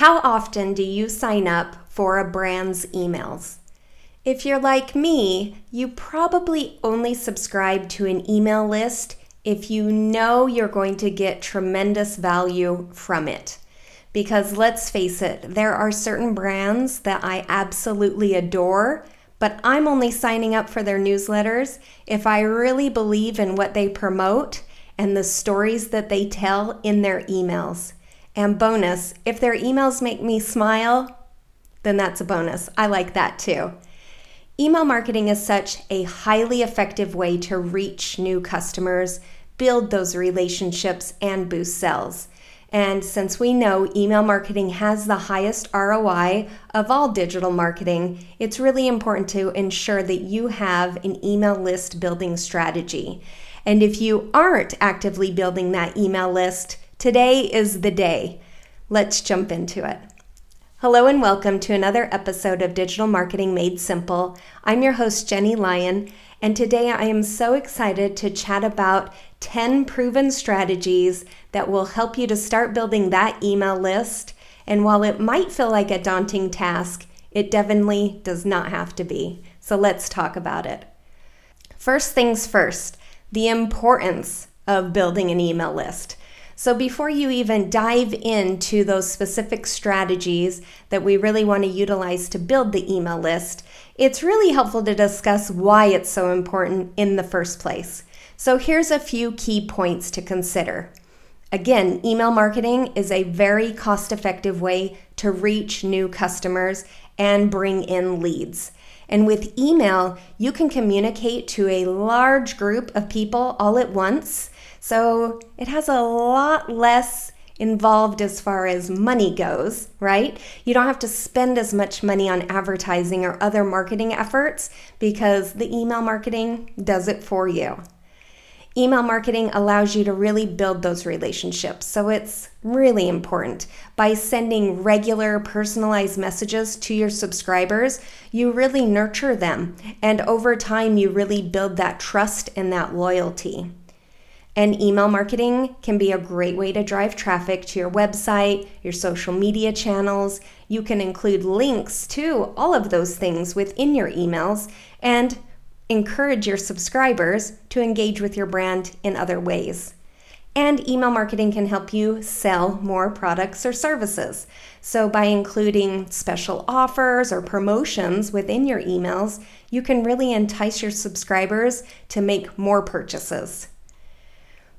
How often do you sign up for a brand's emails? If you're like me, you probably only subscribe to an email list if you know you're going to get tremendous value from it. Because let's face it, there are certain brands that I absolutely adore, but I'm only signing up for their newsletters if I really believe in what they promote and the stories that they tell in their emails. And bonus, if their emails make me smile, then that's a bonus. I like that too. Email marketing is such a highly effective way to reach new customers, build those relationships, and boost sales. And since we know email marketing has the highest ROI of all digital marketing, it's really important to ensure that you have an email list building strategy. And if you aren't actively building that email list, Today is the day. Let's jump into it. Hello and welcome to another episode of Digital Marketing Made Simple. I'm your host, Jennie Lyon, and today I am so excited to chat about 10 proven strategies that will help you to start building that email list. And while it might feel like a daunting task, it definitely does not have to be. So let's talk about it. First things first, the importance of building an email list. So, before you even dive into those specific strategies that we really want to utilize to build the email list, it's really helpful to discuss why it's so important in the first place. So, here's a few key points to consider. Again, email marketing is a very cost effective way to reach new customers and bring in leads. And with email, you can communicate to a large group of people all at once so it has a lot less involved as far as money goes, right? You don't have to spend as much money on advertising or other marketing efforts because the email marketing does it for you. Email marketing allows you to really build those relationships. So it's really important. By sending regular personalized messages to your subscribers, you really nurture them. And over time, you really build that trust and that loyalty. And email marketing can be a great way to drive traffic to your website, your social media channels. You can include links to all of those things within your emails and encourage your subscribers to engage with your brand in other ways. And email marketing can help you sell more products or services. So, by including special offers or promotions within your emails, you can really entice your subscribers to make more purchases.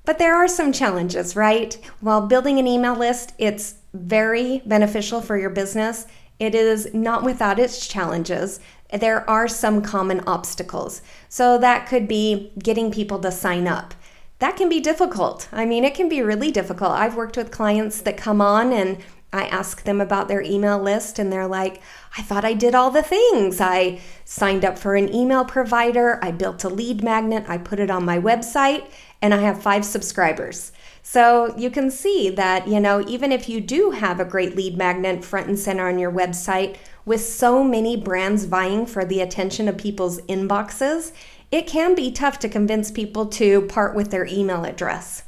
But there are some challenges, right? While building an email list, it's very beneficial for your business. It is not without its challenges. There are some common obstacles. So that could be getting people to sign up. That can be difficult. I mean, it can be really difficult. I've worked with clients that come on and I ask them about their email list, and they're like, I thought I did all the things. I signed up for an email provider, I built a lead magnet, I put it on my website, and I have five subscribers. So you can see that, you know, even if you do have a great lead magnet front and center on your website, with so many brands vying for the attention of people's inboxes, it can be tough to convince people to part with their email address.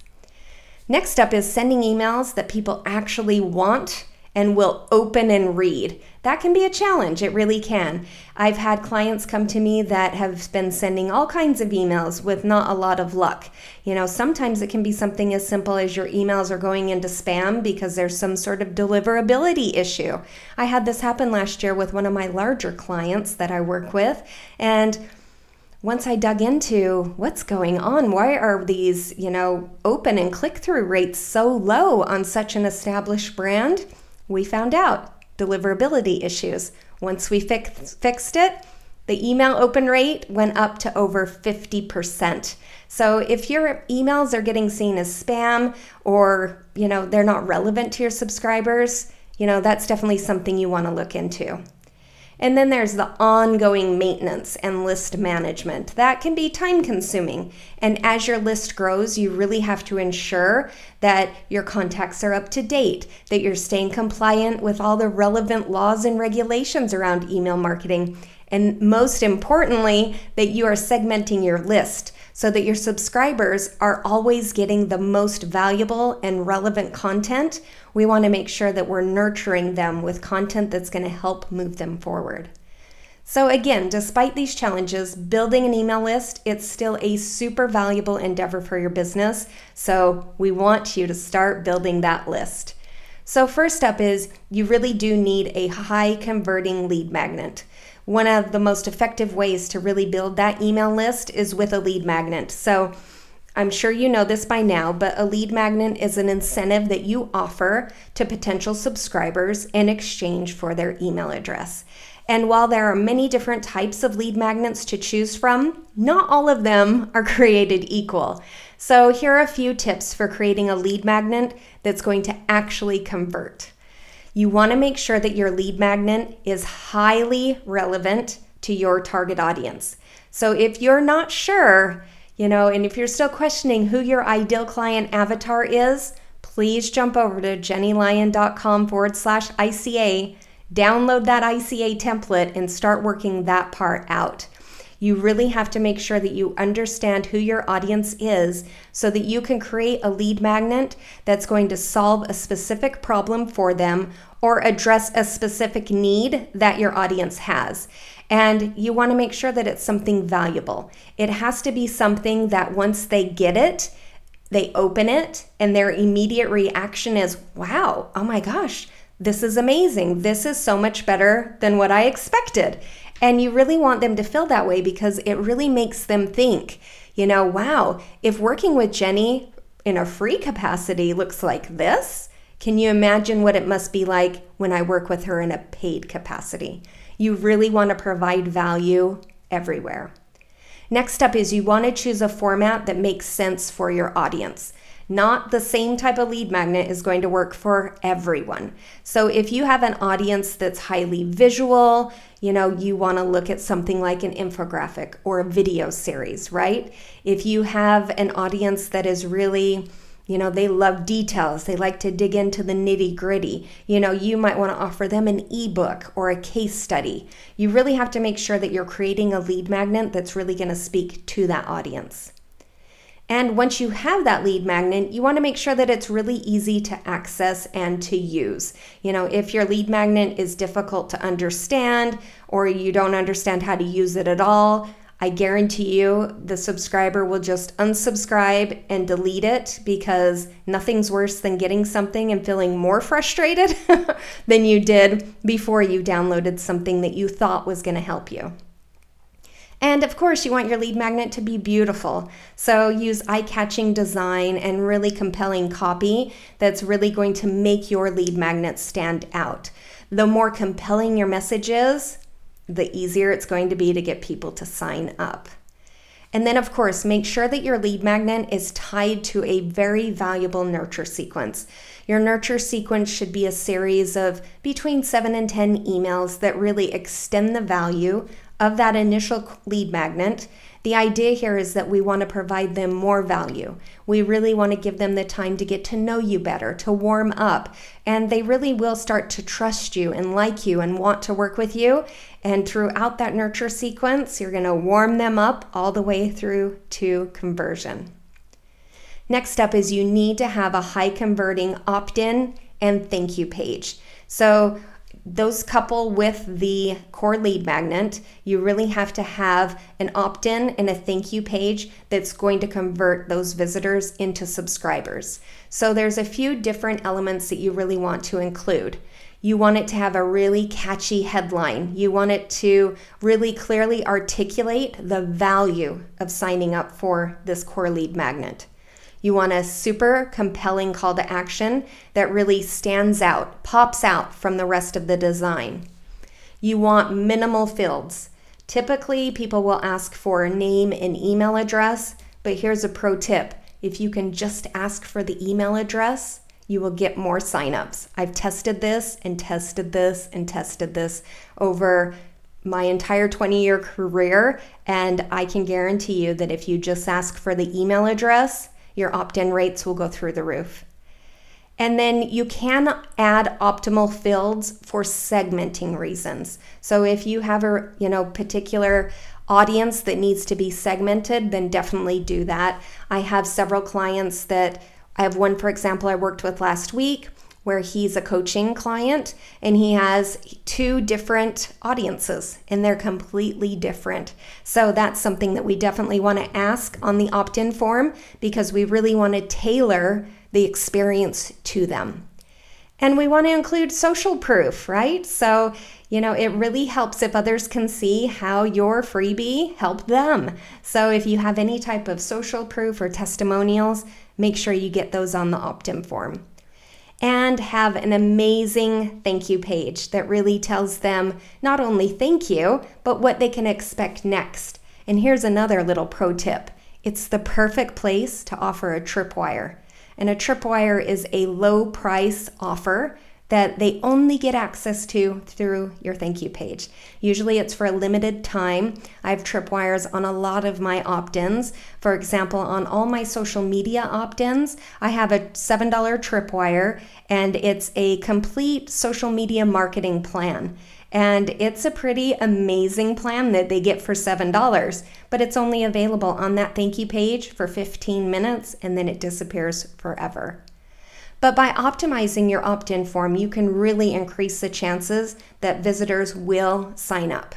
Next up is sending emails that people actually want and will open and read. That can be a challenge. It really can. I've had clients come to me that have been sending all kinds of emails with not a lot of luck. You know, sometimes it can be something as simple as your emails are going into spam because there's some sort of deliverability issue. I had this happen last year with one of my larger clients that I work with, and once I dug into what's going on, why are these, you know, open and click through rates so low on such an established brand? We found out deliverability issues. Once we fix, fixed it, the email open rate went up to over 50%. So if your emails are getting seen as spam or, you know, they're not relevant to your subscribers, you know, that's definitely something you want to look into. And then there's the ongoing maintenance and list management. That can be time consuming. And as your list grows, you really have to ensure that your contacts are up to date, that you're staying compliant with all the relevant laws and regulations around email marketing. And most importantly, that you are segmenting your list so that your subscribers are always getting the most valuable and relevant content. We want to make sure that we're nurturing them with content that's going to help move them forward. So again, despite these challenges, building an email list, it's still a super valuable endeavor for your business. So we want you to start building that list. So first up is you really do need a high converting lead magnet. One of the most effective ways to really build that email list is with a lead magnet. So I'm sure you know this by now, but a lead magnet is an incentive that you offer to potential subscribers in exchange for their email address. And while there are many different types of lead magnets to choose from, not all of them are created equal. So, here are a few tips for creating a lead magnet that's going to actually convert. You want to make sure that your lead magnet is highly relevant to your target audience. So if you're not sure, you know, and if you're still questioning who your ideal client avatar is, please jump over to jennielyon.com forward slash ICA, download that ICA template, and start working that part out. You really have to make sure that you understand who your audience is so that you can create a lead magnet that's going to solve a specific problem for them or address a specific need that your audience has. And you want to make sure that it's something valuable. It has to be something that once they get it, they open it, and their immediate reaction is, wow, oh my gosh, this is amazing. This is so much better than what I expected. And you really want them to feel that way because it really makes them think, you know, wow, if working with Jennie in a free capacity looks like this, can you imagine what it must be like when I work with her in a paid capacity? You really want to provide value everywhere. Next up is you want to choose a format that makes sense for your audience. Not the same type of lead magnet is going to work for everyone. So if you have an audience that's highly visual, you know, you want to look at something like an infographic or a video series, right? If you have an audience that is really you know, they love details. They like to dig into the nitty gritty. You know, you might want to offer them an ebook or a case study. You really have to make sure that you're creating a lead magnet that's really going to speak to that audience. And once you have that lead magnet, you want to make sure that it's really easy to access and to use. You know, if your lead magnet is difficult to understand or you don't understand how to use it at all, I guarantee you the subscriber will just unsubscribe and delete it because nothing's worse than getting something and feeling more frustrated than you did before you downloaded something that you thought was going to help you. And of course, you want your lead magnet to be beautiful. So use eye catching design and really compelling copy that's really going to make your lead magnet stand out. The more compelling your message is, the easier it's going to be to get people to sign up. And then, of course, make sure that your lead magnet is tied to a very valuable nurture sequence. Your nurture sequence should be a series of between seven and 10 emails that really extend the value of that initial lead magnet, the idea here is that we want to provide them more value. We really want to give them the time to get to know you better, to warm up, and they really will start to trust you and like you and want to work with you. And throughout that nurture sequence, you're going to warm them up all the way through to conversion. Next up is you need to have a high converting opt in and thank you page. So those couple with the core lead magnet, you really have to have an opt in and a thank you page that's going to convert those visitors into subscribers. So there's a few different elements that you really want to include. You want it to have a really catchy headline. You want it to really clearly articulate the value of signing up for this core lead magnet. You want a super compelling call to action that really stands out, pops out from the rest of the design. You want minimal fields. Typically, people will ask for a name and email address, but here's a pro tip if you can just ask for the email address, you will get more signups. I've tested this and tested this and tested this over my entire 20 year career, and I can guarantee you that if you just ask for the email address, your opt in rates will go through the roof. And then you can add optimal fields for segmenting reasons. So if you have a, you know, particular audience that needs to be segmented, then definitely do that. I have several clients that I have one for example I worked with last week where he's a coaching client and he has two different audiences and they're completely different. So that's something that we definitely want to ask on the opt in form because we really want to tailor the experience to them. And we want to include social proof, right? So, you know, it really helps if others can see how your freebie helped them. So, if you have any type of social proof or testimonials, make sure you get those on the opt in form and have an amazing thank you page that really tells them not only thank you, but what they can expect next. And here's another little pro tip it's the perfect place to offer a tripwire. And a tripwire is a low price offer that they only get access to through your thank you page. Usually it's for a limited time. I have tripwires on a lot of my opt ins. For example, on all my social media opt ins, I have a $7 tripwire and it's a complete social media marketing plan. And it's a pretty amazing plan that they get for $7, but it's only available on that thank you page for 15 minutes and then it disappears forever. But by optimizing your opt in form, you can really increase the chances that visitors will sign up.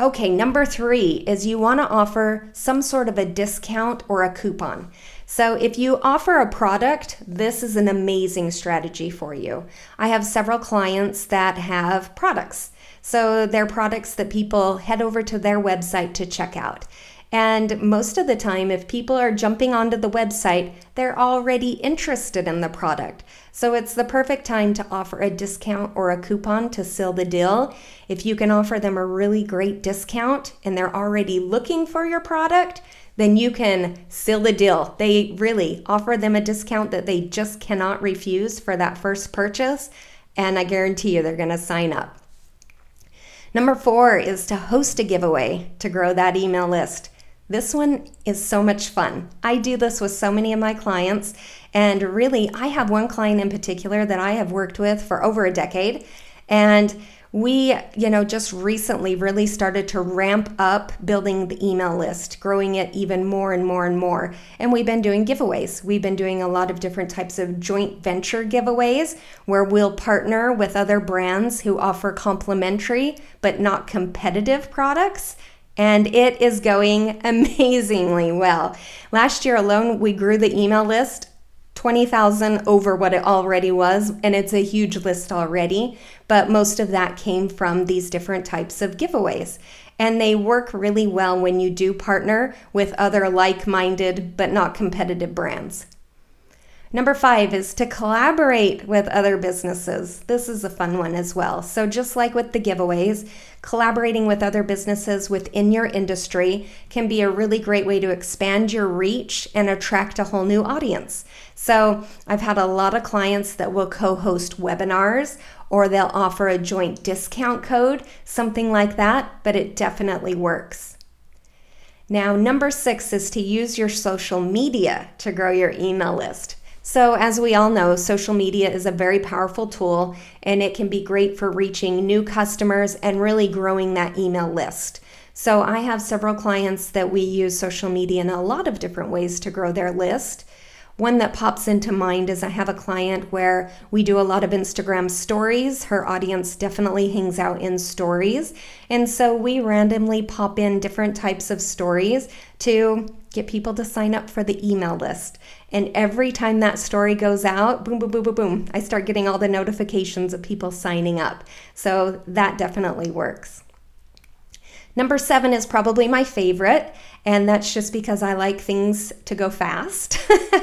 Okay, number three is you want to offer some sort of a discount or a coupon. So, if you offer a product, this is an amazing strategy for you. I have several clients that have products. So, they're products that people head over to their website to check out. And most of the time, if people are jumping onto the website, they're already interested in the product. So it's the perfect time to offer a discount or a coupon to seal the deal. If you can offer them a really great discount and they're already looking for your product, then you can seal the deal. They really offer them a discount that they just cannot refuse for that first purchase. And I guarantee you they're going to sign up. Number four is to host a giveaway to grow that email list. This one is so much fun. I do this with so many of my clients, and really, I have one client in particular that I have worked with for over a decade. And we, you know, just recently really started to ramp up building the email list, growing it even more and more and more. And we've been doing giveaways. We've been doing a lot of different types of joint venture giveaways where we'll partner with other brands who offer complementary but not competitive products and it is going amazingly well. Last year alone, we grew the email list 20,000 over what it already was, and it's a huge list already. But most of that came from these different types of giveaways. And they work really well when you do partner with other like minded but not competitive brands. Number five is to collaborate with other businesses. This is a fun one as well. So, just like with the giveaways, collaborating with other businesses within your industry can be a really great way to expand your reach and attract a whole new audience. So, I've had a lot of clients that will co host webinars or they'll offer a joint discount code, something like that, but it definitely works. Now, number six is to use your social media to grow your email list. So, as we all know, social media is a very powerful tool and it can be great for reaching new customers and really growing that email list. So, I have several clients that we use social media in a lot of different ways to grow their list. One that pops into mind is I have a client where we do a lot of Instagram stories. Her audience definitely hangs out in stories. And so we randomly pop in different types of stories to get people to sign up for the email list. And every time that story goes out, boom, boom, boom, boom, boom, I start getting all the notifications of people signing up. So that definitely works. Number seven is probably my favorite, and that's just because I like things to go fast.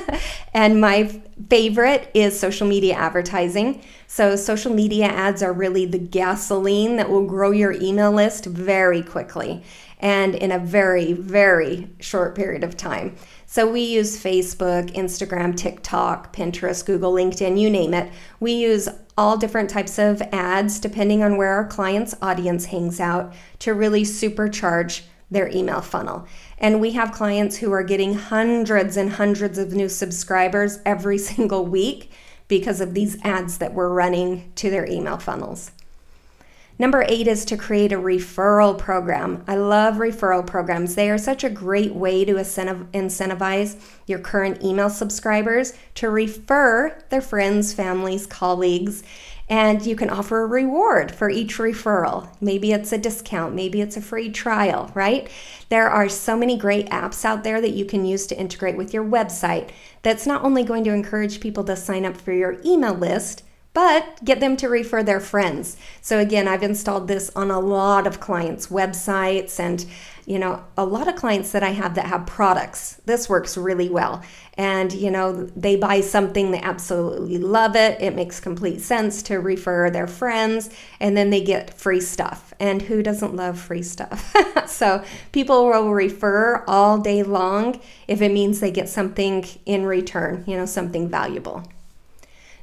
and my favorite is social media advertising. So, social media ads are really the gasoline that will grow your email list very quickly and in a very, very short period of time. So we use Facebook, Instagram, TikTok, Pinterest, Google, LinkedIn, you name it. We use all different types of ads depending on where our client's audience hangs out to really supercharge their email funnel. And we have clients who are getting hundreds and hundreds of new subscribers every single week because of these ads that we're running to their email funnels. Number eight is to create a referral program. I love referral programs. They are such a great way to incentivize your current email subscribers to refer their friends, families, colleagues, and you can offer a reward for each referral. Maybe it's a discount, maybe it's a free trial, right? There are so many great apps out there that you can use to integrate with your website that's not only going to encourage people to sign up for your email list, but get them to refer their friends. So again, I've installed this on a lot of clients' websites and you know, a lot of clients that I have that have products. This works really well. And you know, they buy something they absolutely love it. It makes complete sense to refer their friends and then they get free stuff. And who doesn't love free stuff? so, people will refer all day long if it means they get something in return, you know, something valuable.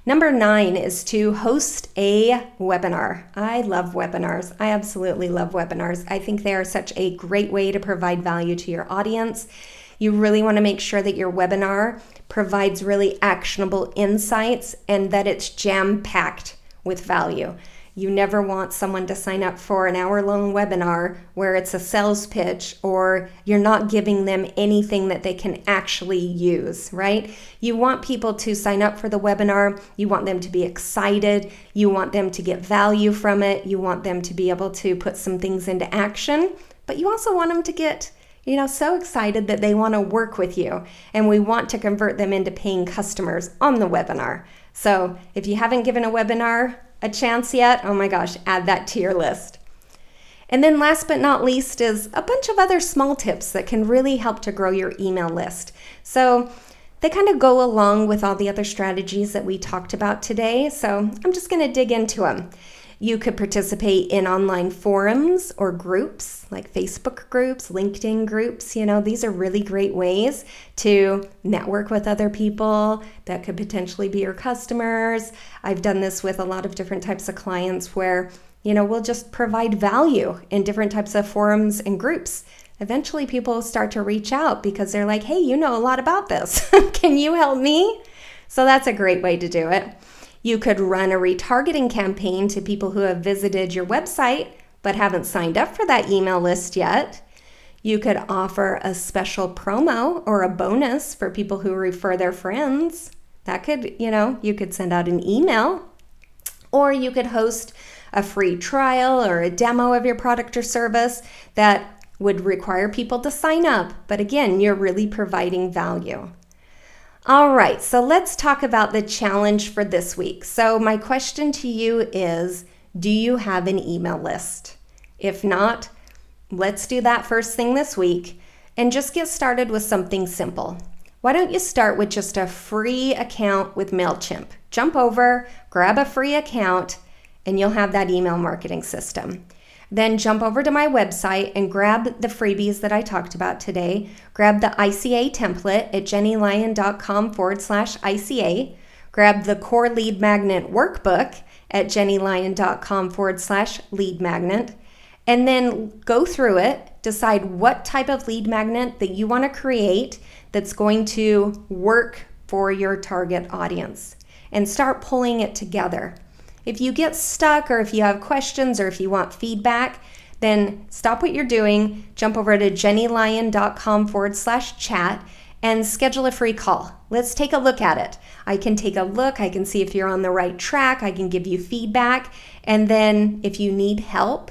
Number nine is to host a webinar. I love webinars. I absolutely love webinars. I think they are such a great way to provide value to your audience. You really want to make sure that your webinar provides really actionable insights and that it's jam packed with value. You never want someone to sign up for an hour long webinar where it's a sales pitch or you're not giving them anything that they can actually use, right? You want people to sign up for the webinar. You want them to be excited. You want them to get value from it. You want them to be able to put some things into action, but you also want them to get you know, so excited that they want to work with you. And we want to convert them into paying customers on the webinar. So if you haven't given a webinar, a chance yet, oh my gosh, add that to your list. And then, last but not least, is a bunch of other small tips that can really help to grow your email list. So, they kind of go along with all the other strategies that we talked about today. So, I'm just going to dig into them. You could participate in online forums or groups like Facebook groups, LinkedIn groups. You know, these are really great ways to network with other people that could potentially be your customers. I've done this with a lot of different types of clients where, you know, we'll just provide value in different types of forums and groups. Eventually, people start to reach out because they're like, hey, you know a lot about this. Can you help me? So that's a great way to do it. You could run a retargeting campaign to people who have visited your website but haven't signed up for that email list yet. You could offer a special promo or a bonus for people who refer their friends. That could, you know, you could send out an email or you could host a free trial or a demo of your product or service that would require people to sign up. But again, you're really providing value. All right, so let's talk about the challenge for this week. So, my question to you is Do you have an email list? If not, let's do that first thing this week and just get started with something simple. Why don't you start with just a free account with MailChimp? Jump over, grab a free account, and you'll have that email marketing system. Then jump over to my website and grab the freebies that I talked about today. Grab the ICA template at jennielyon.com forward slash ICA. Grab the core lead magnet workbook at jennielyon.com forward slash lead magnet. And then go through it, decide what type of lead magnet that you want to create that's going to work for your target audience and start pulling it together. If you get stuck or if you have questions or if you want feedback, then stop what you're doing, jump over to jennielyon.com forward slash chat, and schedule a free call. Let's take a look at it. I can take a look, I can see if you're on the right track, I can give you feedback, and then if you need help,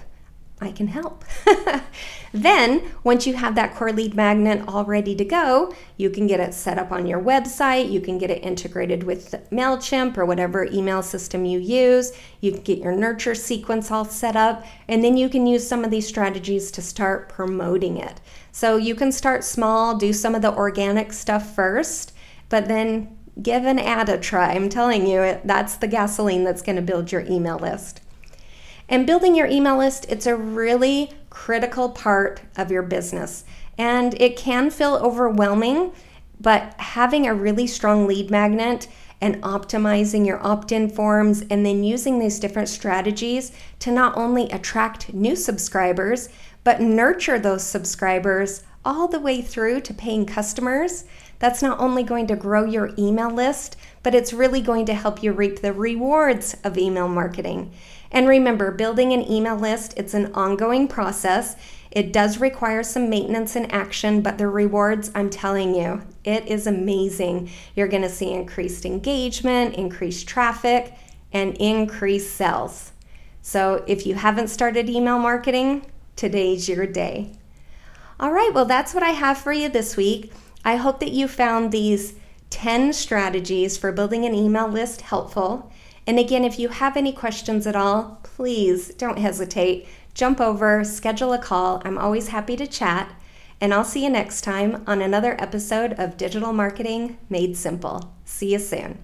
I can help. then, once you have that core lead magnet all ready to go, you can get it set up on your website. You can get it integrated with MailChimp or whatever email system you use. You can get your nurture sequence all set up, and then you can use some of these strategies to start promoting it. So, you can start small, do some of the organic stuff first, but then give an ad a try. I'm telling you, that's the gasoline that's going to build your email list. And building your email list, it's a really critical part of your business. And it can feel overwhelming, but having a really strong lead magnet and optimizing your opt in forms and then using these different strategies to not only attract new subscribers, but nurture those subscribers all the way through to paying customers. That's not only going to grow your email list, but it's really going to help you reap the rewards of email marketing. And remember, building an email list, it's an ongoing process. It does require some maintenance and action, but the rewards, I'm telling you, it is amazing. You're going to see increased engagement, increased traffic, and increased sales. So if you haven't started email marketing, today's your day. All right, well, that's what I have for you this week. I hope that you found these 10 strategies for building an email list helpful. And again, if you have any questions at all, please don't hesitate. Jump over, schedule a call. I'm always happy to chat. And I'll see you next time on another episode of Digital Marketing Made Simple. See you soon.